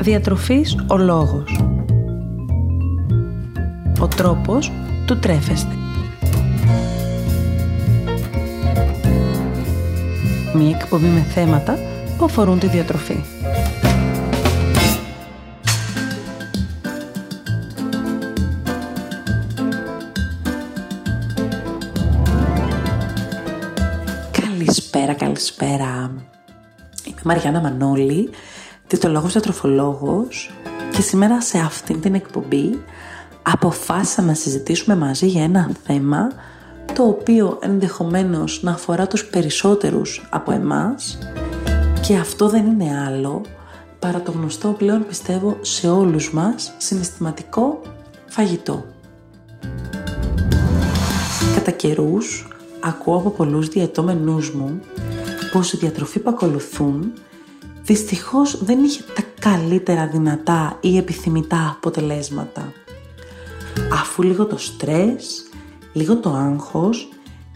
Διατροφής ο λόγος. Ο τρόπος του τρέφεστε. Μία εκπομπή με θέματα που αφορούν τη διατροφή. Καλησπέρα, καλησπέρα. Είμαι Μαριάννα Μανώλη, διαιτολόγος διατροφολόγος και σήμερα σε αυτήν την εκπομπή αποφάσισαμε να συζητήσουμε μαζί για ένα θέμα το οποίο ενδεχομένως να αφορά τους περισσότερους από εμάς και αυτό δεν είναι άλλο παρά το γνωστό πλέον πιστεύω σε όλους μας συναισθηματικό φαγητό. Κατά καιρούς ακούω από πολλούς διαιτώμενούς μου πως η διατροφή που ακολουθούν δυστυχώς δεν είχε τα καλύτερα δυνατά ή επιθυμητά αποτελέσματα. Αφού λίγο το στρες, λίγο το άγχος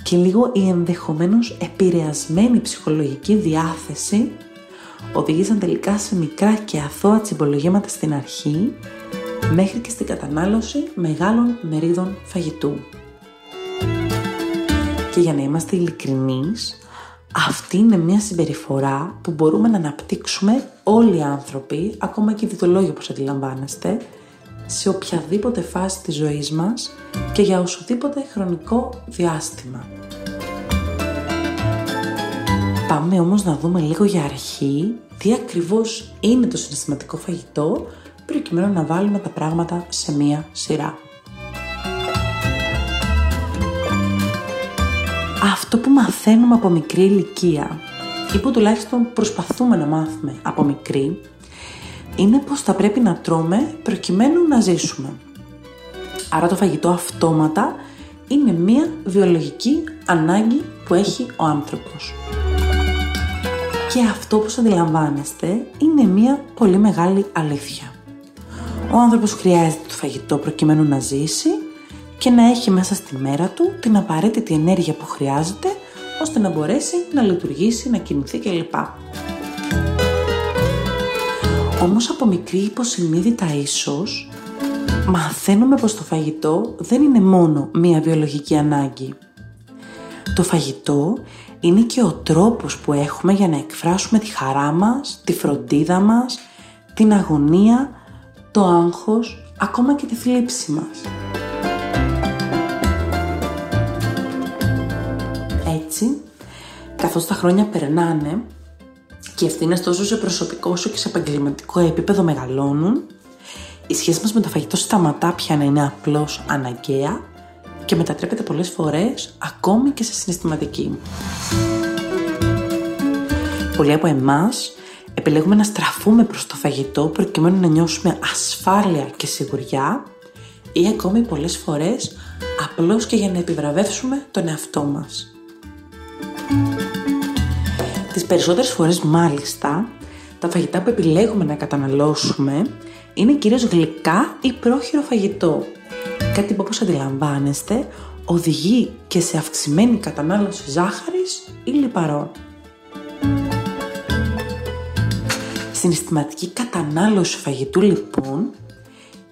και λίγο η ενδεχομένως επηρεασμένη ψυχολογική διάθεση οδήγησαν τελικά σε μικρά και αθώα τσιμπολογήματα στην αρχή μέχρι και στην κατανάλωση μεγάλων μερίδων φαγητού. Και για να είμαστε ειλικρινείς, αυτή είναι μια συμπεριφορά που μπορούμε να αναπτύξουμε όλοι οι άνθρωποι, ακόμα και οι διδολόγοι όπως αντιλαμβάνεστε, σε οποιαδήποτε φάση της ζωής μας και για οσοδήποτε χρονικό διάστημα. Πάμε όμως να δούμε λίγο για αρχή τι ακριβώς είναι το συναισθηματικό φαγητό προκειμένου να βάλουμε τα πράγματα σε μία σειρά. Αυτό που μαθαίνουμε από μικρή ηλικία ή που τουλάχιστον προσπαθούμε να μάθουμε από μικρή είναι πως θα πρέπει να τρώμε προκειμένου να ζήσουμε. Άρα το φαγητό αυτόματα είναι μία βιολογική ανάγκη που έχει ο άνθρωπος. Και αυτό που αντιλαμβάνεστε είναι μία πολύ μεγάλη αλήθεια. Ο άνθρωπος χρειάζεται το φαγητό προκειμένου να ζήσει και να έχει μέσα στη μέρα του την απαραίτητη ενέργεια που χρειάζεται ώστε να μπορέσει να λειτουργήσει, να κινηθεί κλπ. Όμως από μικρή υποσυνείδητα ίσως μαθαίνουμε πως το φαγητό δεν είναι μόνο μία βιολογική ανάγκη. Το φαγητό είναι και ο τρόπος που έχουμε για να εκφράσουμε τη χαρά μας, τη φροντίδα μας, την αγωνία, το άγχος, ακόμα και τη θλίψη μας. Έτσι, καθώς τα χρόνια περνάνε και οι ευθύνε τόσο σε προσωπικό όσο και σε επαγγελματικό επίπεδο μεγαλώνουν, η σχέση μας με το φαγητό σταματά πια να είναι απλώς αναγκαία και μετατρέπεται πολλές φορές ακόμη και σε συναισθηματική. Πολλοί από εμάς επιλέγουμε να στραφούμε προς το φαγητό προκειμένου να νιώσουμε ασφάλεια και σιγουριά ή ακόμη πολλές φορές απλώς και για να επιβραβεύσουμε τον εαυτό μας. Τις περισσότερες φορές μάλιστα, τα φαγητά που επιλέγουμε να καταναλώσουμε είναι κυρίως γλυκά ή πρόχειρο φαγητό. Κάτι που όπως αντιλαμβάνεστε οδηγεί και σε αυξημένη κατανάλωση ζάχαρης ή λιπαρών. Συναισθηματική κατανάλωση φαγητού λοιπόν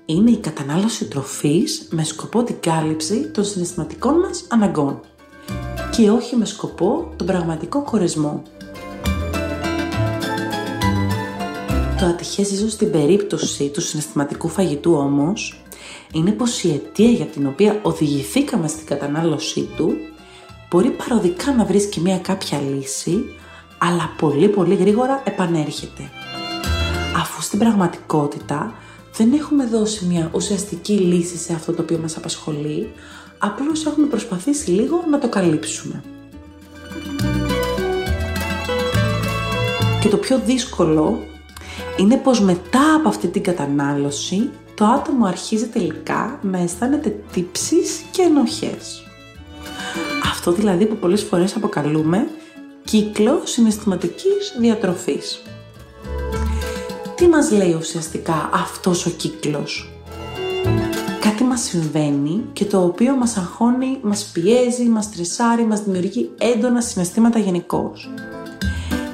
είναι η κατανάλωση τροφής με σκοπό την κάλυψη των συναισθηματικών μας αναγκών και όχι με σκοπό τον πραγματικό χωρισμό. Το ατυχές ίσως στην περίπτωση του συναισθηματικού φαγητού όμως είναι πως η αιτία για την οποία οδηγηθήκαμε στην κατανάλωσή του μπορεί παροδικά να βρίσκει μια κάποια λύση αλλά πολύ πολύ γρήγορα επανέρχεται. Αφού στην πραγματικότητα δεν έχουμε δώσει μια ουσιαστική λύση σε αυτό το οποίο μας απασχολεί, απλώς έχουμε προσπαθήσει λίγο να το καλύψουμε. Και το πιο δύσκολο είναι πως μετά από αυτή την κατανάλωση το άτομο αρχίζει τελικά να αισθάνεται τύψεις και ενοχές. Αυτό δηλαδή που πολλές φορές αποκαλούμε κύκλο συναισθηματικής διατροφής. Τι μας λέει ουσιαστικά αυτός ο κύκλος; Κάτι μας συμβαίνει και το οποίο μας αγχώνει, μας πιέζει, μας στρεσάρει, μας δημιουργεί έντονα συναισθήματα γενικώς.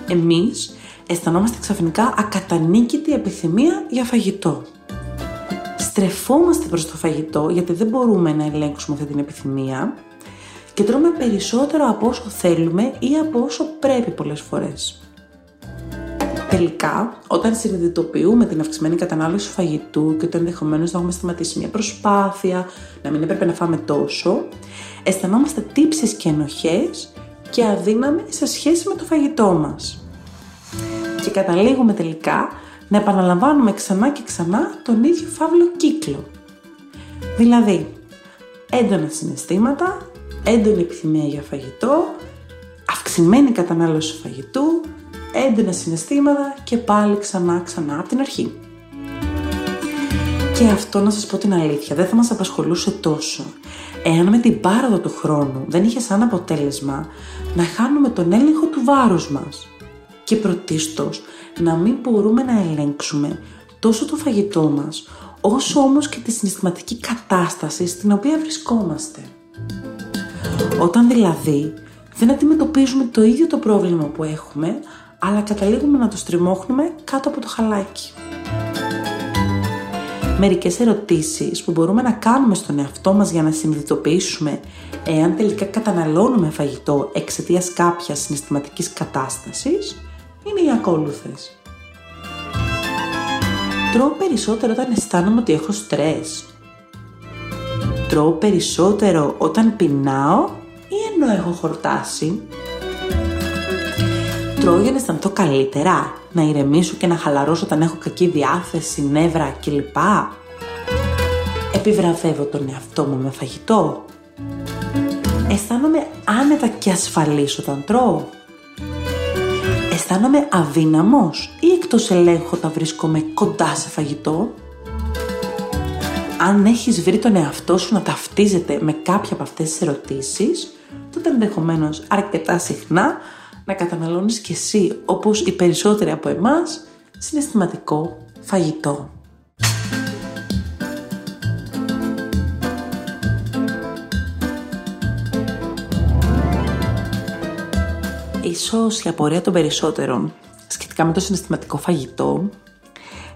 Εμείς αισθανόμαστε ξαφνικά ακατανίκητη επιθυμία για φαγητό. Στρεφόμαστε προς το φαγητό γιατί δεν μπορούμε να ελέγξουμε αυτή την επιθυμία και τρώμε περισσότερο από όσο θέλουμε ή από όσο πρέπει πολλές φορές. Τελικά, όταν συνειδητοποιούμε την αυξημένη κατανάλωση φαγητού και το ενδεχομένως να έχουμε σταματήσει μια προσπάθεια, να μην έπρεπε να φάμε τόσο, αισθανόμαστε τύψεις και ενοχές και αδύναμοι σε σχέση με το φαγητό μας. Και καταλήγουμε τελικά να επαναλαμβάνουμε ξανά και ξανά τον ίδιο φαύλο κύκλο. Δηλαδή, έντονα συναισθήματα, έντονη επιθυμία για φαγητό, αυξημένη κατανάλωση φαγητού, έντονα συναισθήματα και πάλι ξανά ξανά από την αρχή. Και αυτό να σας πω την αλήθεια δεν θα μας απασχολούσε τόσο εάν με την πάροδο του χρόνου δεν είχε σαν αποτέλεσμα να χάνουμε τον έλεγχο του βάρους μας και πρωτίστως να μην μπορούμε να ελέγξουμε τόσο το φαγητό μας όσο όμως και τη συναισθηματική κατάσταση στην οποία βρισκόμαστε. Όταν δηλαδή δεν αντιμετωπίζουμε το ίδιο το πρόβλημα που έχουμε, αλλά καταλήγουμε να το στριμώχνουμε κάτω από το χαλάκι. Μερικές ερωτήσεις που μπορούμε να κάνουμε στον εαυτό μας για να συνειδητοποιήσουμε εάν τελικά καταναλώνουμε φαγητό εξαιτίας κάποιας συναισθηματικής κατάστασης είναι οι ακόλουθες. Τρώω περισσότερο όταν αισθάνομαι ότι έχω στρες. Τρώω περισσότερο όταν πεινάω ή ενώ έχω χορτάσει. Τρώω για να αισθανθώ καλύτερα, να ηρεμήσω και να χαλαρώσω όταν έχω κακή διάθεση, νεύρα κλπ. Επιβραβεύω τον εαυτό μου με φαγητό. Αισθάνομαι άνετα και ασφαλής όταν τρώω. Αισθάνομαι αδύναμος ή εκτός ελέγχου όταν βρίσκομαι κοντά σε φαγητό; Αν έχεις βρει τον εαυτό σου να ταυτίζεται με κάποια από αυτές τις ερωτήσεις, τότε ενδεχομένως αρκετά συχνά να καταναλώνεις και εσύ, όπως οι περισσότεροι από εμάς, συναισθηματικό φαγητό. Ίσως η απορία των περισσότερων σχετικά με το συναισθηματικό φαγητό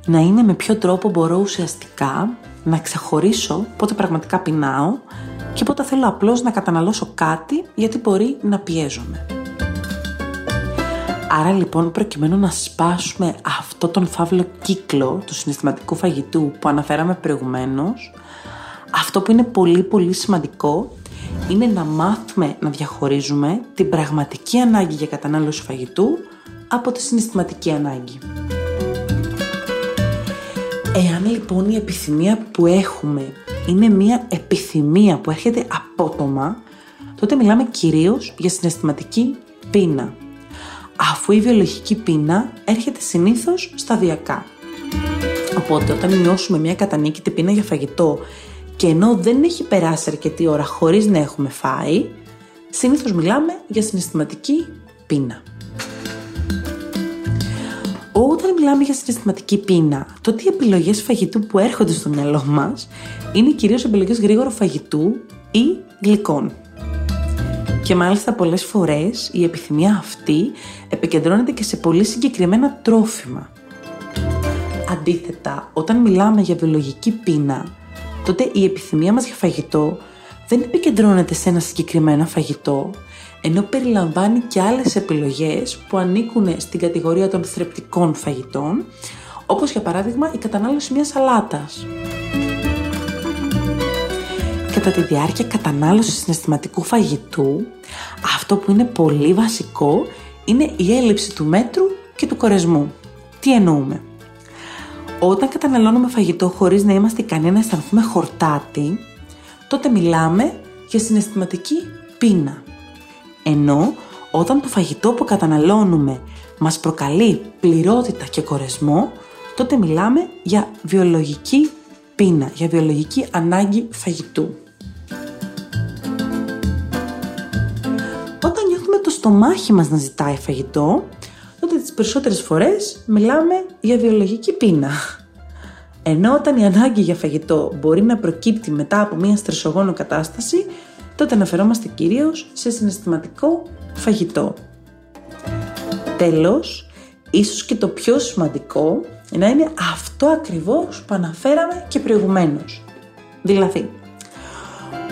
να είναι με ποιο τρόπο μπορώ ουσιαστικά να ξεχωρίσω πότε πραγματικά πεινάω και πότε θέλω απλώς να καταναλώσω κάτι γιατί μπορεί να πιέζομαι. Άρα λοιπόν προκειμένου να σπάσουμε αυτό τον φαύλο κύκλο του συναισθηματικού φαγητού που αναφέραμε προηγουμένως, αυτό που είναι πολύ πολύ σημαντικό είναι να μάθουμε να διαχωρίζουμε την πραγματική ανάγκη για κατανάλωση φαγητού από τη συναισθηματική ανάγκη. Εάν λοιπόν η επιθυμία που έχουμε είναι μια επιθυμία που έρχεται απότομα, τότε μιλάμε κυρίως για συναισθηματική πείνα. Αφού η βιολογική πείνα έρχεται συνήθως σταδιακά. Οπότε όταν νιώσουμε μια κατανίκητη πείνα για φαγητό και ενώ δεν έχει περάσει αρκετή ώρα χωρίς να έχουμε φάει, συνήθως μιλάμε για συναισθηματική πείνα. Όταν μιλάμε για συναισθηματική πείνα, τότε οι επιλογές φαγητού που έρχονται στο μυαλό μας είναι κυρίως επιλογές γρήγορου φαγητού ή γλυκών. Και μάλιστα πολλές φορές η επιθυμία αυτή επικεντρώνεται και σε πολύ συγκεκριμένα τρόφιμα. Αντίθετα, όταν μιλάμε για βιολογική πείνα, τότε η επιθυμία μας για φαγητό δεν επικεντρώνεται σε ένα συγκεκριμένο φαγητό, ενώ περιλαμβάνει και άλλες επιλογές που ανήκουν στην κατηγορία των θρεπτικών φαγητών, όπως για παράδειγμα η κατανάλωση μιας σαλάτας. Κατά τη διάρκεια κατανάλωσης συναισθηματικού φαγητού, αυτό που είναι πολύ βασικό είναι η έλλειψη του μέτρου και του κορεσμού. Τι εννοούμε; Όταν καταναλώνουμε φαγητό χωρίς να είμαστε ικανοί να αισθανθούμε χορτάτη, τότε μιλάμε για συναισθηματική πείνα. Ενώ όταν το φαγητό που καταναλώνουμε μας προκαλεί πληρότητα και κορεσμό, τότε μιλάμε για βιολογική πείνα, για βιολογική ανάγκη φαγητού. Όταν νιώθουμε το στομάχι μας να ζητάει φαγητό, τότε τις περισσότερες φορές μιλάμε για βιολογική πείνα. Ενώ όταν η ανάγκη για φαγητό μπορεί να προκύπτει μετά από μια στρεσογόνο κατάσταση, τότε αναφερόμαστε κυρίως σε συναισθηματικό φαγητό. Τέλος, ίσως και το πιο σημαντικό να είναι αυτό ακριβώς που αναφέραμε και προηγουμένως. Δηλαδή,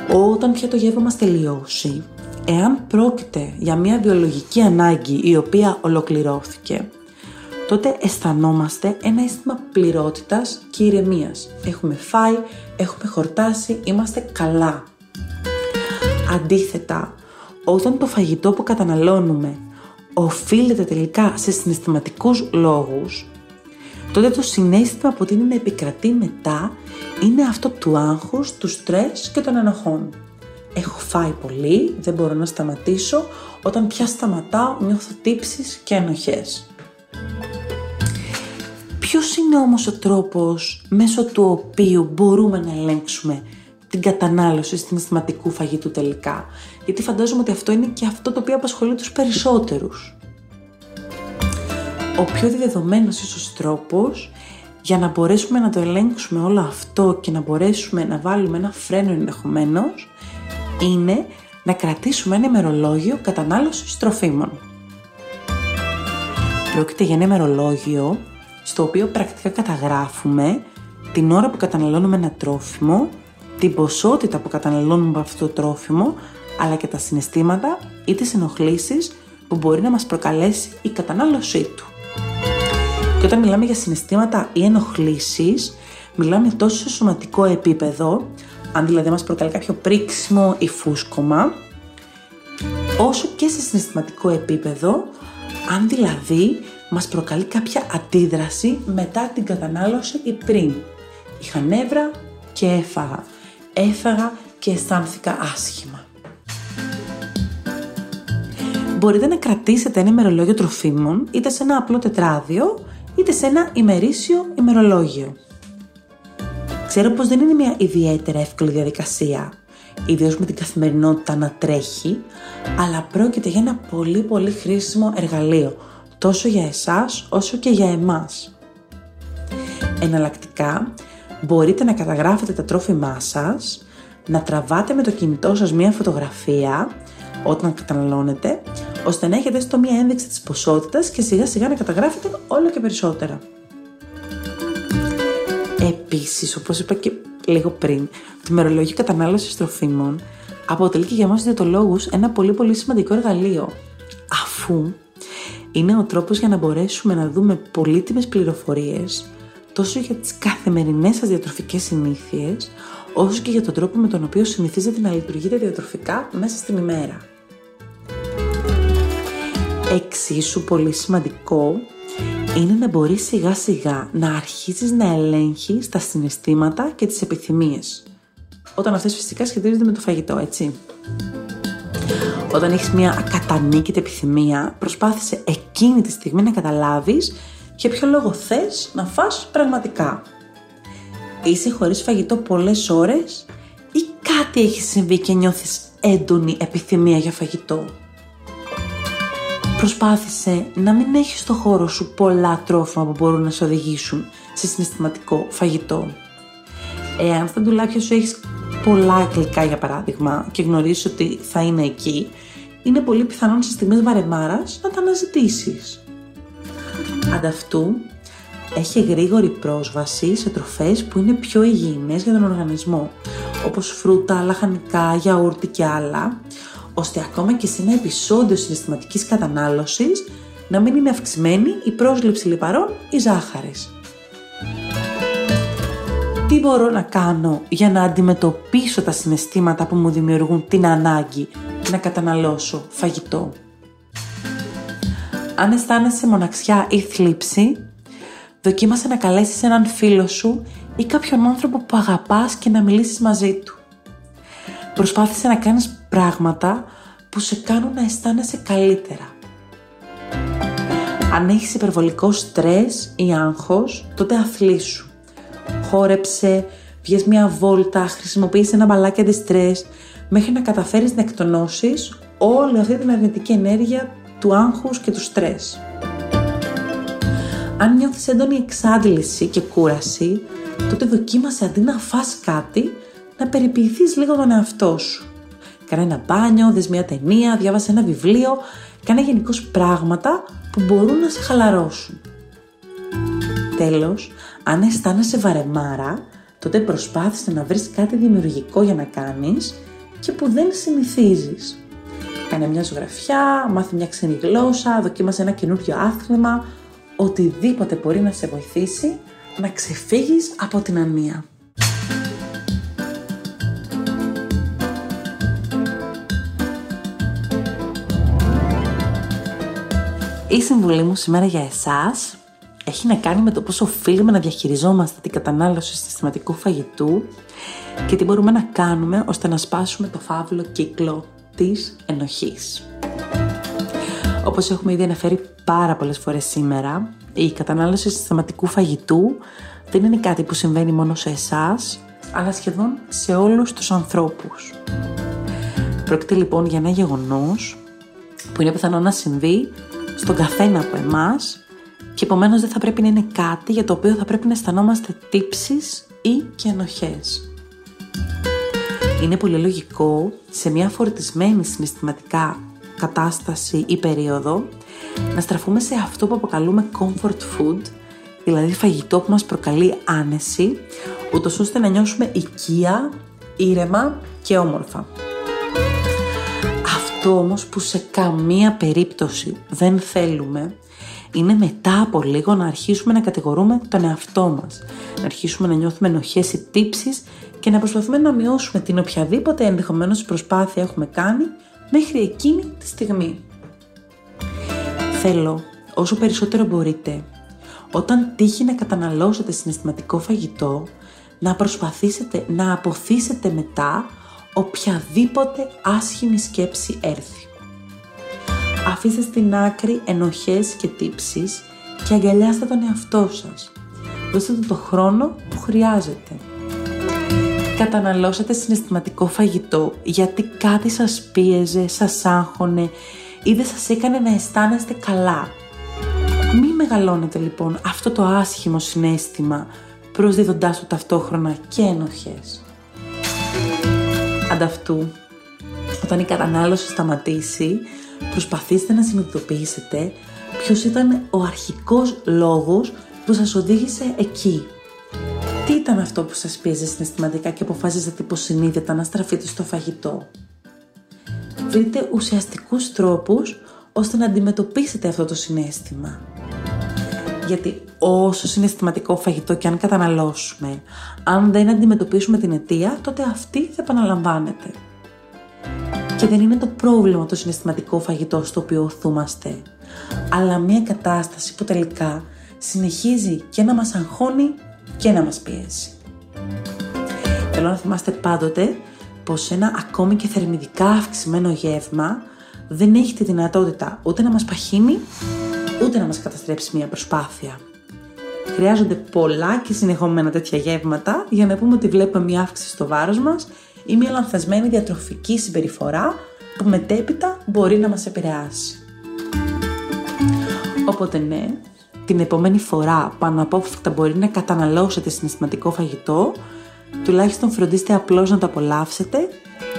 όταν πια το γεύμα μας τελειώσει, εάν πρόκειται για μια βιολογική ανάγκη η οποία ολοκληρώθηκε, τότε αισθανόμαστε ένα αίσθημα πληρότητας και ηρεμίας. Έχουμε φάει, έχουμε χορτάσει, είμαστε καλά. Αντίθετα, όταν το φαγητό που καταναλώνουμε οφείλεται τελικά σε συναισθηματικούς λόγους, τότε το συνέστημα που τίνει να επικρατεί μετά είναι αυτό του άγχους, του στρες και των ενοχών. Έχω φάει πολύ, δεν μπορώ να σταματήσω, όταν πια σταματάω νιώθω τύψεις και ενοχές. Ποιος είναι όμως ο τρόπος μέσω του οποίου μπορούμε να ελέγξουμε την κατανάλωση συναισθηματικού φαγητού τελικά; Γιατί φαντάζομαι ότι αυτό είναι και αυτό το οποίο απασχολεί τους περισσότερους. Ο πιο διδεδομένος ίσως τρόπος για να μπορέσουμε να το ελέγξουμε όλο αυτό και να μπορέσουμε να βάλουμε ένα φρένο ενδεχομένως είναι να κρατήσουμε ένα ημερολόγιο κατανάλωσης τροφίμων. Πρόκειται για ένα ημερολόγιο στο οποίο πρακτικά καταγράφουμε την ώρα που καταναλώνουμε ένα τρόφιμο, την ποσότητα που καταναλώνουμε από αυτό το τρόφιμο, αλλά και τα συναισθήματα ή τις ενοχλήσεις που μπορεί να μας προκαλέσει η κατανάλωσή του. Και όταν μιλάμε για συναισθήματα ή ενοχλήσεις, μιλάμε τόσο σε σωματικό επίπεδο, αν δηλαδή μας προκαλεί κάποιο πρίξιμο ή φούσκωμα, όσο και σε συναισθηματικό επίπεδο, αν δηλαδή μας προκαλεί κάποια αντίδραση μετά την κατανάλωση ή πριν. Είχα νεύρα και έφαγα. Έφαγα και αισθάνθηκα άσχημα. Μπορείτε να κρατήσετε ένα ημερολόγιο τροφίμων είτε σε ένα απλό τετράδιο είτε σε ένα ημερήσιο ημερολόγιο. Ξέρω πως δεν είναι μια ιδιαίτερα εύκολη διαδικασία, ιδίως με την καθημερινότητα να τρέχει, αλλά πρόκειται για ένα πολύ πολύ χρήσιμο εργαλείο τόσο για εσάς όσο και για εμάς. Εναλλακτικά, μπορείτε να καταγράφετε τα τρόφιμά σας, να τραβάτε με το κινητό σας μία φωτογραφία όταν καταναλώνετε, ώστε να έχετε στο μία ένδειξη της ποσότητας και σιγά σιγά να καταγράφετε όλο και περισσότερα. Επίσης, όπως είπα και λίγο πριν, το μερολόγιο κατανάλωσης τροφίμων αποτελεί και για εμάς διαιτολόγους ένα πολύ πολύ σημαντικό εργαλείο, αφού είναι ο τρόπος για να μπορέσουμε να δούμε πολύτιμες πληροφορίες τόσο για τις καθημερινές σας διατροφικές συνήθειες, όσο και για τον τρόπο με τον οποίο συνηθίζετε να λειτουργείτε διατροφικά μέσα στην ημέρα. Εξίσου πολύ σημαντικό είναι να μπορείς σιγά σιγά να αρχίσεις να ελέγχεις τα συναισθήματα και τις επιθυμίες. Όταν αυτές φυσικά σχετίζονται με το φαγητό, έτσι. Όταν έχεις μια ακατανίκητη επιθυμία, προσπάθησε εκείνη τη στιγμή να καταλάβεις για ποιο λόγο θες να φας πραγματικά. Είσαι χωρίς φαγητό πολλές ώρες ή κάτι έχει συμβεί και νιώθεις έντονη επιθυμία για φαγητό; Προσπάθησε να μην έχεις στο χώρο σου πολλά τρόφιμα που μπορούν να σε οδηγήσουν σε συναισθηματικό φαγητό. Εάν στα ντουλάπια σου έχεις πολλά γλυκά για παράδειγμα και γνωρίζεις ότι θα είναι εκεί, είναι πολύ πιθανόν σε στιγμές βαρεμάρας να τα αναζητήσεις. Ανταυτού, έχει γρήγορη πρόσβαση σε τροφές που είναι πιο υγιεινές για τον οργανισμό, όπως φρούτα, λαχανικά, γιαούρτι και άλλα, ώστε ακόμα και σε ένα επεισόδιο συναισθηματικής κατανάλωσης να μην είναι αυξημένη η πρόσληψη λιπαρών ή ζάχαρης τι μπορώ να κάνω για να αντιμετωπίσω τα συναισθήματα που μου δημιουργούν την ανάγκη να καταναλώσω φαγητό; Αν αισθάνεσαι μοναξιά ή θλίψη, δοκίμασε να καλέσεις έναν φίλο σου ή κάποιον άνθρωπο που αγαπάς και να μιλήσεις μαζί του. Προσπάθησε να κάνεις πράγματα που σε κάνουν να αισθάνεσαι καλύτερα. Αν έχεις υπερβολικό στρες ή άγχος, τότε αθλήσου χόρεψε, βγες μια βόλτα, χρησιμοποίησε ένα μπαλάκι αντιστρες, μέχρι να καταφέρεις να εκτονώσεις όλη αυτή την αρνητική ενέργεια του άγχους και του στρες. Αν νιώθεις έντονη εξάντληση και κούραση, τότε δοκίμασε αντί να φας κάτι, να περιποιηθείς λίγο τον εαυτό σου. Κάνε ένα μπάνιο, δες μια ταινία, διάβασε ένα βιβλίο, κάνε γενικώς πράγματα που μπορούν να σε χαλαρώσουν. Τέλος, αν αισθάνεσαι βαρεμάρα, τότε προσπάθησε να βρεις κάτι δημιουργικό για να κάνεις και που δεν συνηθίζεις. Κάνε μια ζωγραφιά, μάθει μια ξένη γλώσσα, δοκίμασε ένα καινούριο άθλημα, οτιδήποτε μπορεί να σε βοηθήσει να ξεφύγεις από την ανία. Η συμβουλή μου σήμερα για εσάς έχει να κάνει με το πώς οφείλουμε να διαχειριζόμαστε την κατανάλωση συστηματικού φαγητού και τι μπορούμε να κάνουμε ώστε να σπάσουμε το φαύλο κύκλο της ενοχής. Όπως έχουμε ήδη αναφέρει πάρα πολλές φορές σήμερα, η κατανάλωση συστηματικού φαγητού δεν είναι κάτι που συμβαίνει μόνο σε εσάς, αλλά σχεδόν σε όλους τους ανθρώπους. Πρόκειται λοιπόν για ένα γεγονός που είναι πιθανό να συμβεί στον καθένα από εμάς και επομένως δεν θα πρέπει να είναι κάτι για το οποίο θα πρέπει να αισθανόμαστε τύψεις ή και ενοχές. Είναι πολύ λογικό σε μια φορτισμένη συναισθηματικά κατάσταση ή περίοδο να στραφούμε σε αυτό που αποκαλούμε comfort food, δηλαδή φαγητό που μας προκαλεί άνεση, ούτως ώστε να νιώσουμε οικία, ήρεμα και όμορφα. Αυτό όμως που σε καμία περίπτωση δεν θέλουμε είναι μετά από λίγο να αρχίσουμε να κατηγορούμε τον εαυτό μας. Να αρχίσουμε να νιώθουμε ενοχές ή τύψεις και να προσπαθούμε να μειώσουμε την οποιαδήποτε ενδεχομένως προσπάθεια έχουμε κάνει μέχρι εκείνη τη στιγμή. Θέλω όσο περισσότερο μπορείτε όταν τύχει να καταναλώσετε συναισθηματικό φαγητό να προσπαθήσετε να αποθήσετε μετά οποιαδήποτε άσχημη σκέψη έρθει. Αφήστε στην άκρη ενοχές και τύψεις και αγκαλιάστε τον εαυτό σας. Δώστε του το χρόνο που χρειάζεται. Καταναλώσατε συναισθηματικό φαγητό γιατί κάτι σας πίεζε, σας άγχωνε ή δεν σας έκανε να αισθάνεστε καλά. Μη μεγαλώνετε λοιπόν αυτό το άσχημο συνέστημα προσδίδοντάς του ταυτόχρονα και ενοχές. Ανταυτού, όταν η κατανάλωση σταματήσει, προσπαθήστε να συνειδητοποιήσετε ποιος ήταν ο αρχικός λόγος που σας οδήγησε εκεί. Τι ήταν αυτό που σας πίεζε συναισθηματικά και αποφάσισατε υποσυνείδητα να στραφείτε στο φαγητό; Βρείτε ουσιαστικούς τρόπους ώστε να αντιμετωπίσετε αυτό το συνέστημα. Γιατί όσο συναισθηματικό φαγητό και αν καταναλώσουμε, αν δεν αντιμετωπίσουμε την αιτία, τότε αυτή θα επαναλαμβάνεται. Και δεν είναι το πρόβλημα το συναισθηματικό φαγητό στο οποίο οθούμαστε, αλλά μια κατάσταση που τελικά συνεχίζει και να μας αγχώνει και να μας πιέζει. Θέλω να θυμάστε πάντοτε πως ένα ακόμη και θερμιδικά αυξημένο γεύμα δεν έχει τη δυνατότητα ούτε να μας παχύνει, ούτε να μας καταστρέψει μια προσπάθεια. Χρειάζονται πολλά και συνεχόμενα τέτοια γεύματα για να πούμε ότι βλέπουμε μια αύξηση στο βάρος μας ή μια λανθασμένη διατροφική συμπεριφορά που μετέπειτα μπορεί να μας επηρεάσει. Οπότε ναι, την επόμενη φορά που αναπόφευκτα μπορεί να καταναλώσετε συναισθηματικό φαγητό, τουλάχιστον φροντίστε απλώς να το απολαύσετε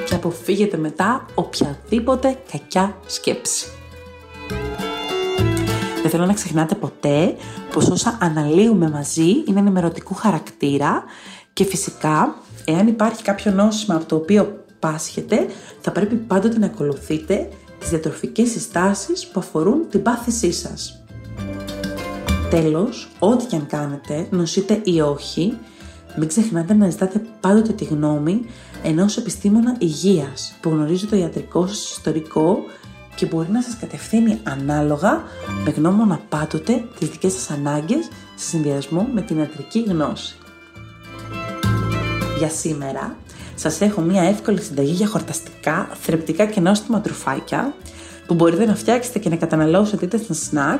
και αποφύγετε μετά οποιαδήποτε κακιά σκέψη. Δεν θέλω να ξεχνάτε ποτέ πως όσα αναλύουμε μαζί είναι ενημερωτικού χαρακτήρα και φυσικά εάν υπάρχει κάποιο νόσημα από το οποίο πάσχετε θα πρέπει πάντοτε να ακολουθείτε τις διατροφικές συστάσεις που αφορούν την πάθησή σας. Τέλος, ό,τι και αν κάνετε, νοσείτε ή όχι, μην ξεχνάτε να ζητάτε πάντοτε τη γνώμη ενός επιστήμονα υγείας που γνωρίζει το ιατρικό σας ιστορικό και μπορεί να σας κατευθύνει ανάλογα με γνώμονα πάντοτε τις δικές σας ανάγκες σε συνδυασμό με την ιατρική γνώση. Για σήμερα σας έχω μία εύκολη συνταγή για χορταστικά, θρεπτικά και νόστιμα τρουφάκια που μπορείτε να φτιάξετε και να καταναλώσετε είτε στα σνακ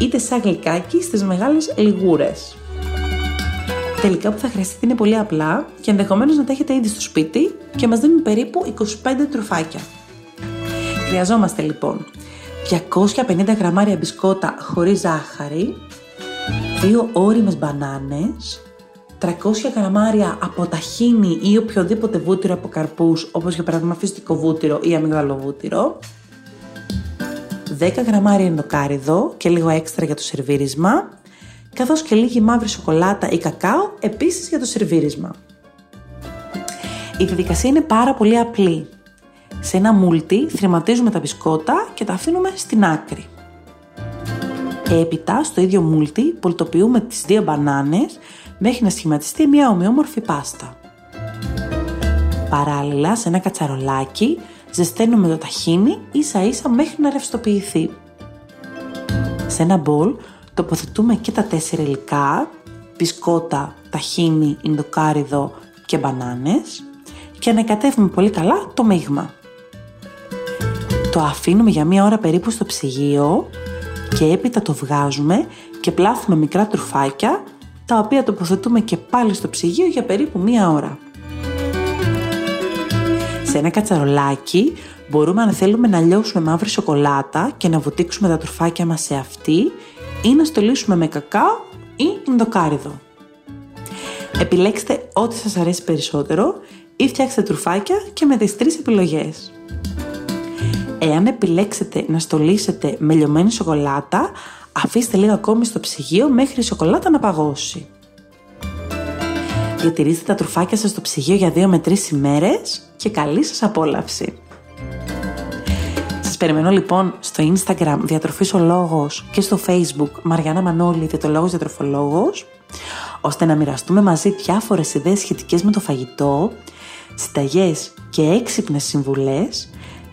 είτε σαν γλυκάκι στις μεγάλες λιγούρες. Τελικά που θα χρειαστείτε είναι πολύ απλά και ενδεχομένως να τα έχετε ήδη στο σπίτι και μας δίνουν περίπου 25 τρουφάκια. Χρειαζόμαστε λοιπόν 250 γραμμάρια μπισκότα χωρίς ζάχαρη, 2 όριμες μπανάνες, 300 γραμμάρια από ταχίνι ή οποιοδήποτε βούτυρο από καρπούς, όπως για παράδειγμα φυσικό βούτυρο ή αμυγδαλοβούτυρο, 10 γραμμάρια ενδοκάριδο και λίγο έξτρα για το σερβίρισμα, καθώς και λίγη μαύρη σοκολάτα ή κακάο επίσης για το σερβίρισμα. Η διαδικασία είναι πάρα πολύ απλή. Σε ένα μούλτι θρηματίζουμε τα μπισκότα και τα αφήνουμε στην άκρη. Έπειτα, στο ίδιο μούλτι, πολτοποιούμε τις δύο μπανάνες μέχρι να σχηματιστεί μια ομοιόμορφη πάστα. Παράλληλα, σε ένα κατσαρολάκι, ζεσταίνουμε το ταχίνι ίσα ίσα μέχρι να ρευστοποιηθεί. Σε ένα μπολ τοποθετούμε και τα τέσσερα υλικά, μπισκότα, ταχίνι, ινδοκάριδο και μπανάνες και ανακατεύουμε πολύ καλά το μείγμα. Το αφήνουμε για μία ώρα περίπου στο ψυγείο και έπειτα το βγάζουμε και πλάθουμε μικρά τρουφάκια τα οποία τοποθετούμε και πάλι στο ψυγείο για περίπου μία ώρα. Σε ένα κατσαρολάκι μπορούμε αν θέλουμε να λιώσουμε μαύρη σοκολάτα και να βουτήξουμε τα τρουφάκια μας σε αυτή ή να στολίσουμε με κακάο ή ενδοκάριδο. Επιλέξτε ό,τι σας αρέσει περισσότερο ή φτιάξτε τρουφάκια και με τις τρεις επιλογές. Εάν επιλέξετε να στολίσετε με λιωμένη σοκολάτα, αφήστε λίγο ακόμη στο ψυγείο μέχρι η σοκολάτα να παγώσει. Διατηρήστε τα τρουφάκια σας στο ψυγείο για 2 με 3 ημέρες και καλή σας απόλαυση. Σας περιμένω λοιπόν στο Instagram Διατροφής ο Λόγος και στο Facebook Μαριάννα Μανώλη Διατολόγος Διατροφολόγος ώστε να μοιραστούμε μαζί διάφορες ιδέες σχετικές με το φαγητό, συνταγές και έξυπνες συμβουλές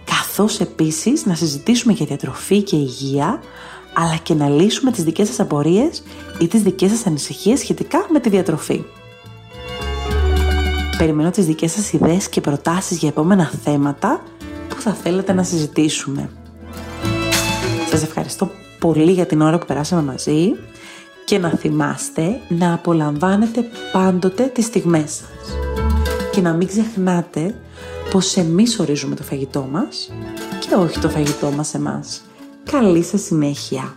καθώς επίσης να συζητήσουμε για διατροφή και υγεία αλλά και να λύσουμε τις δικές σας απορίες ή τις δικές σας ανησυχίες σχετικά με τη διατροφή. Περιμένω τις δικές σας ιδέες και προτάσεις για επόμενα θέματα που θα θέλετε να συζητήσουμε. Σας ευχαριστώ πολύ για την ώρα που περάσαμε μαζί και να θυμάστε να απολαμβάνετε πάντοτε τις στιγμές σας και να μην ξεχνάτε πως εμείς ορίζουμε το φαγητό μας και όχι το φαγητό μας εμάς. Καλή σας συνέχεια!